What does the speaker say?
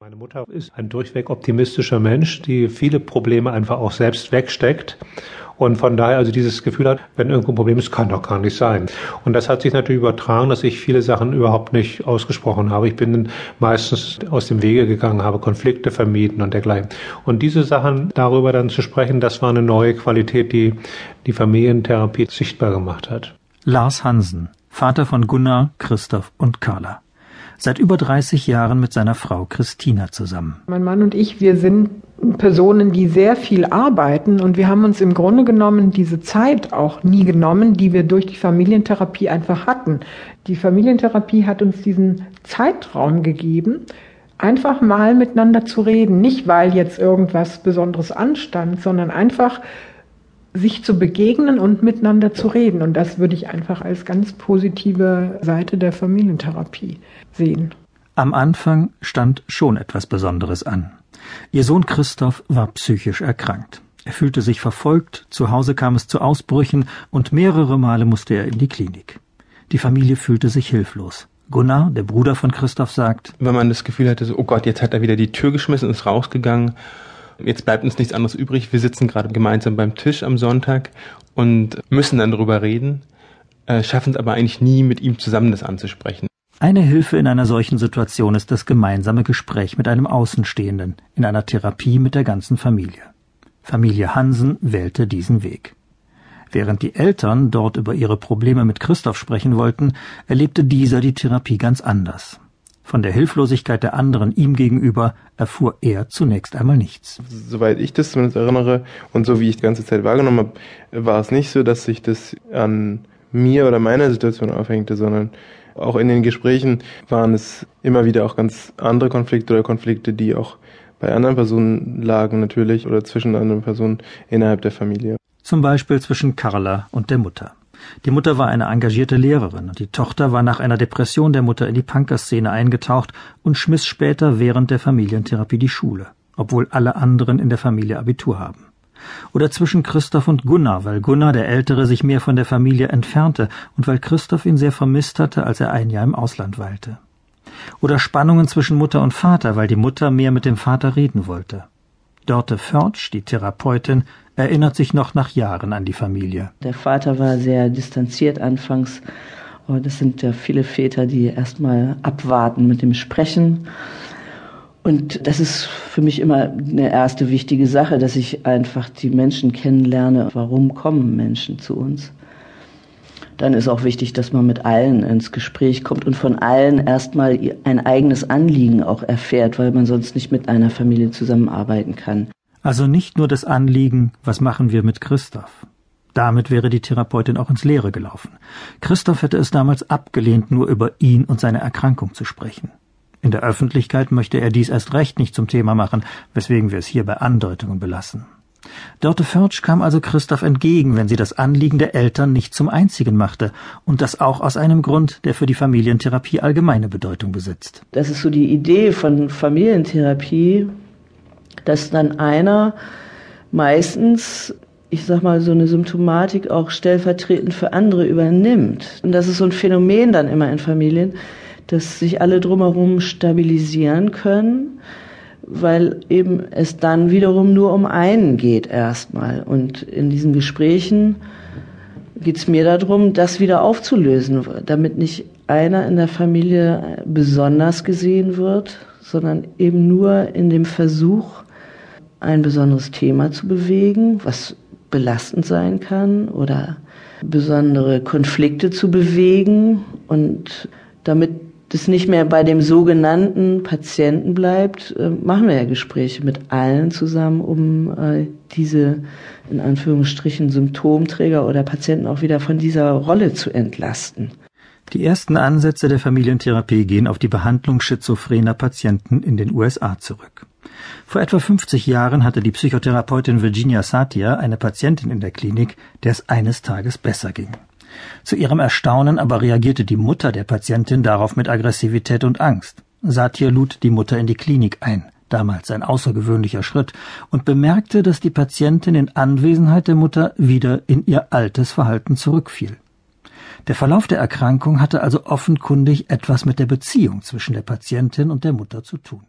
Meine Mutter ist ein durchweg optimistischer Mensch, die viele Probleme einfach auch selbst wegsteckt und von daher also dieses Gefühl hat, wenn irgendwo ein Problem ist, kann doch gar nicht sein. Und das hat sich natürlich übertragen, dass ich viele Sachen überhaupt nicht ausgesprochen habe. Ich bin meistens aus dem Wege gegangen, habe Konflikte vermieden und dergleichen. Und diese Sachen darüber dann zu sprechen, das war eine neue Qualität, die die Familientherapie sichtbar gemacht hat. Lars Hansen, Vater von Gunnar, Christoph und Carla seit über 30 Jahren mit seiner Frau Christina zusammen. Mein Mann und ich, wir sind Personen, die sehr viel arbeiten und wir haben uns im Grunde genommen diese Zeit auch nie genommen, die wir durch die Familientherapie einfach hatten. Die Familientherapie hat uns diesen Zeitraum gegeben, einfach mal miteinander zu reden, nicht weil jetzt irgendwas Besonderes anstand, sondern einfach sich zu begegnen und miteinander zu reden. Und das würde ich einfach als ganz positive Seite der Familientherapie sehen. Am Anfang stand schon etwas Besonderes an. Ihr Sohn Christoph war psychisch erkrankt. Er fühlte sich verfolgt, zu Hause kam es zu Ausbrüchen und mehrere Male musste er in die Klinik. Die Familie fühlte sich hilflos. Gunnar, der Bruder von Christoph, sagt, wenn man das Gefühl hatte, so, oh Gott, jetzt hat er wieder die Tür geschmissen und ist rausgegangen Jetzt bleibt uns nichts anderes übrig. Wir sitzen gerade gemeinsam beim Tisch am Sonntag und müssen dann darüber reden, äh, schaffen es aber eigentlich nie, mit ihm zusammen das anzusprechen. Eine Hilfe in einer solchen Situation ist das gemeinsame Gespräch mit einem Außenstehenden in einer Therapie mit der ganzen Familie. Familie Hansen wählte diesen Weg. Während die Eltern dort über ihre Probleme mit Christoph sprechen wollten, erlebte dieser die Therapie ganz anders. Von der Hilflosigkeit der anderen ihm gegenüber erfuhr er zunächst einmal nichts. Soweit ich das zumindest erinnere und so wie ich die ganze Zeit wahrgenommen habe, war es nicht so, dass sich das an mir oder meiner Situation aufhängte, sondern auch in den Gesprächen waren es immer wieder auch ganz andere Konflikte oder Konflikte, die auch bei anderen Personen lagen natürlich oder zwischen anderen Personen innerhalb der Familie. Zum Beispiel zwischen Carla und der Mutter. Die Mutter war eine engagierte Lehrerin und die Tochter war nach einer Depression der Mutter in die Punkerszene eingetaucht und schmiss später während der Familientherapie die Schule, obwohl alle anderen in der Familie Abitur haben. Oder zwischen Christoph und Gunnar, weil Gunnar der Ältere sich mehr von der Familie entfernte und weil Christoph ihn sehr vermisst hatte, als er ein Jahr im Ausland weilte. Oder Spannungen zwischen Mutter und Vater, weil die Mutter mehr mit dem Vater reden wollte. Dörte Förtsch, die Therapeutin, erinnert sich noch nach Jahren an die Familie. Der Vater war sehr distanziert anfangs. Das sind ja viele Väter, die erstmal abwarten mit dem Sprechen. Und das ist für mich immer eine erste wichtige Sache, dass ich einfach die Menschen kennenlerne. Warum kommen Menschen zu uns? Dann ist auch wichtig, dass man mit allen ins Gespräch kommt und von allen erstmal ein eigenes Anliegen auch erfährt, weil man sonst nicht mit einer Familie zusammenarbeiten kann. Also nicht nur das Anliegen, was machen wir mit Christoph? Damit wäre die Therapeutin auch ins Leere gelaufen. Christoph hätte es damals abgelehnt, nur über ihn und seine Erkrankung zu sprechen. In der Öffentlichkeit möchte er dies erst recht nicht zum Thema machen, weswegen wir es hier bei Andeutungen belassen. Dörte Förtsch kam also Christoph entgegen, wenn sie das Anliegen der Eltern nicht zum einzigen machte, und das auch aus einem Grund, der für die Familientherapie allgemeine Bedeutung besitzt. Das ist so die Idee von Familientherapie, dass dann einer meistens, ich sag mal, so eine Symptomatik auch stellvertretend für andere übernimmt. Und das ist so ein Phänomen dann immer in Familien, dass sich alle drumherum stabilisieren können, weil eben es dann wiederum nur um einen geht erstmal. Und in diesen Gesprächen geht es mir darum, das wieder aufzulösen, damit nicht einer in der Familie besonders gesehen wird, sondern eben nur in dem Versuch, ein besonderes Thema zu bewegen, was belastend sein kann oder besondere Konflikte zu bewegen und damit das nicht mehr bei dem sogenannten Patienten bleibt, äh, machen wir ja Gespräche mit allen zusammen, um äh, diese in Anführungsstrichen Symptomträger oder Patienten auch wieder von dieser Rolle zu entlasten. Die ersten Ansätze der Familientherapie gehen auf die Behandlung schizophrener Patienten in den USA zurück. Vor etwa 50 Jahren hatte die Psychotherapeutin Virginia Satir eine Patientin in der Klinik, der es eines Tages besser ging. Zu ihrem Erstaunen aber reagierte die Mutter der Patientin darauf mit Aggressivität und Angst. Satir lud die Mutter in die Klinik ein, damals ein außergewöhnlicher Schritt, und bemerkte, dass die Patientin in Anwesenheit der Mutter wieder in ihr altes Verhalten zurückfiel. Der Verlauf der Erkrankung hatte also offenkundig etwas mit der Beziehung zwischen der Patientin und der Mutter zu tun.